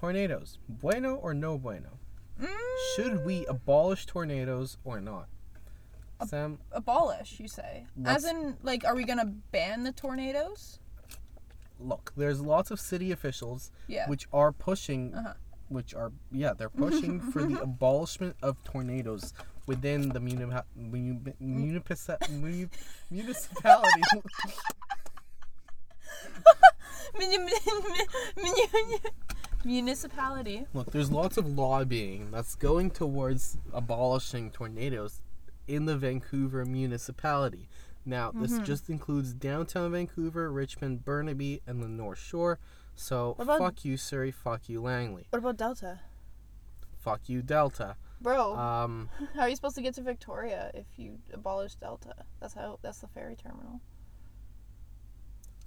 Tornadoes, bueno or no bueno? Mm, Should we abolish tornadoes or not? Sam, abolish? You say? As in, like, are we gonna ban the tornadoes? look, there's lots of city officials Yeah. which are pushing, Uh-huh. which are yeah, they're pushing for the abolishment of tornadoes within the muni- muni- muni- municipality. Municipality. Look, there's lots of lobbying that's going towards abolishing tornadoes in the Vancouver municipality. Now, this Mm-hmm. just includes downtown Vancouver, Richmond, Burnaby, and the North Shore. So, fuck you, Surrey. Fuck you, Langley. What about Delta? Fuck you, Delta. Bro, Um, how are you supposed to get to Victoria if you abolish Delta? That's how. That's the ferry terminal.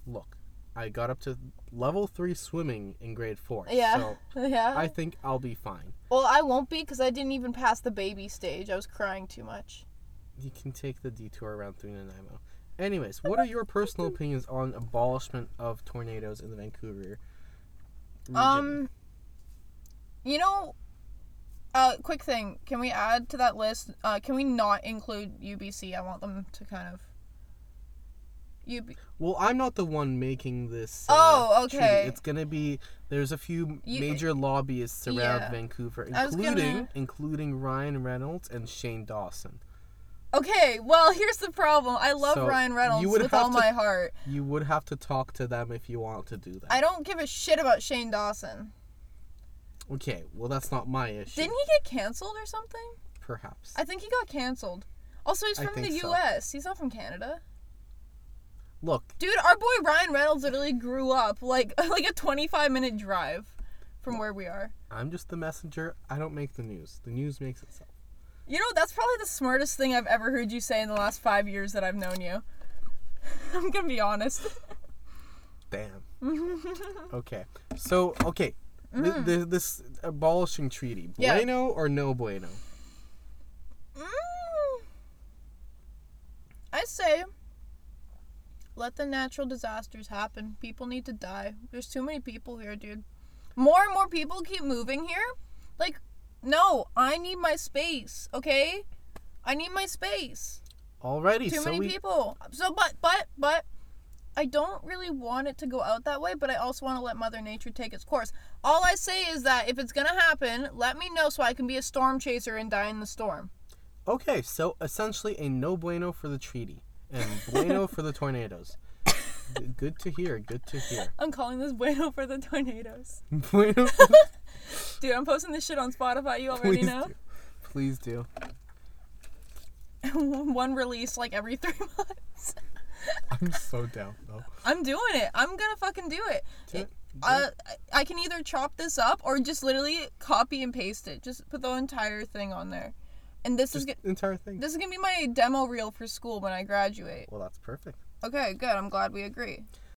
look, I got up to level three swimming in grade four. Yeah. So, yeah. I think I'll be fine. well, I won't be because I didn't even pass the baby stage. I was crying too much. You can take the detour around through Nanaimo. Anyways, what are your personal opinions on abolishment of tornadoes in the Vancouver region? Um, you know, uh, quick thing. Can we add to that list? Uh, can we not include UBC? I want them to kind of. UB. well, I'm not the one making this. uh, Oh, treaty. okay. It's gonna be there's a few You- major lobbyists around Yeah. Vancouver, including gonna- including Ryan Reynolds and Shane Dawson. Okay, well, here's the problem. I love So, Ryan Reynolds you with all to- my heart. You would have to talk to them if you want to do that. I don't give a shit about Shane Dawson. Okay, well that's not my issue. Didn't he get canceled or something? Perhaps. I think he got canceled. Also, he's from the think so. U.S. He's not from Canada. Look, Dude, our boy Ryan Reynolds literally grew up like like a 25 minute drive from where we are. I'm just the messenger. I don't make the news. The news makes itself. You know, that's probably the smartest thing I've ever heard you say in the last five years that I've known you. I'm gonna be honest. Damn. okay. So, okay. Th- th- this abolishing treaty. Mm-hmm. Yeah. Bueno or no bueno? Mm. I say, let the natural disasters happen. People need to die. There's too many people here, dude. More and more people keep moving here. Like, no, I need my space, okay? I need my space. Alrighty. Too so many we, people. So, but, but, but, I don't really want it to go out that way, but I also want to let Mother Nature take its course. All I say is that if it's gonna happen, let me know so I can be a storm chaser and die in the storm. Okay, so essentially a no bueno for the treaty and bueno for the tornadoes. Good to hear. Good to hear. I'm calling this bueno for the tornadoes. Bueno. Dude, I'm posting this shit on Spotify. You already Please know. do. Please do. One release like every three months. I'm so down though. I'm doing it. I'm gonna fucking do it. Do it. Uh, I- I can either chop this up or just literally copy and paste it. Just put the entire thing on there. And this is Just go- the entire thing. this is gonna be my demo reel for school when I graduate. Well, that's perfect. Okay, good. I'm glad we agree.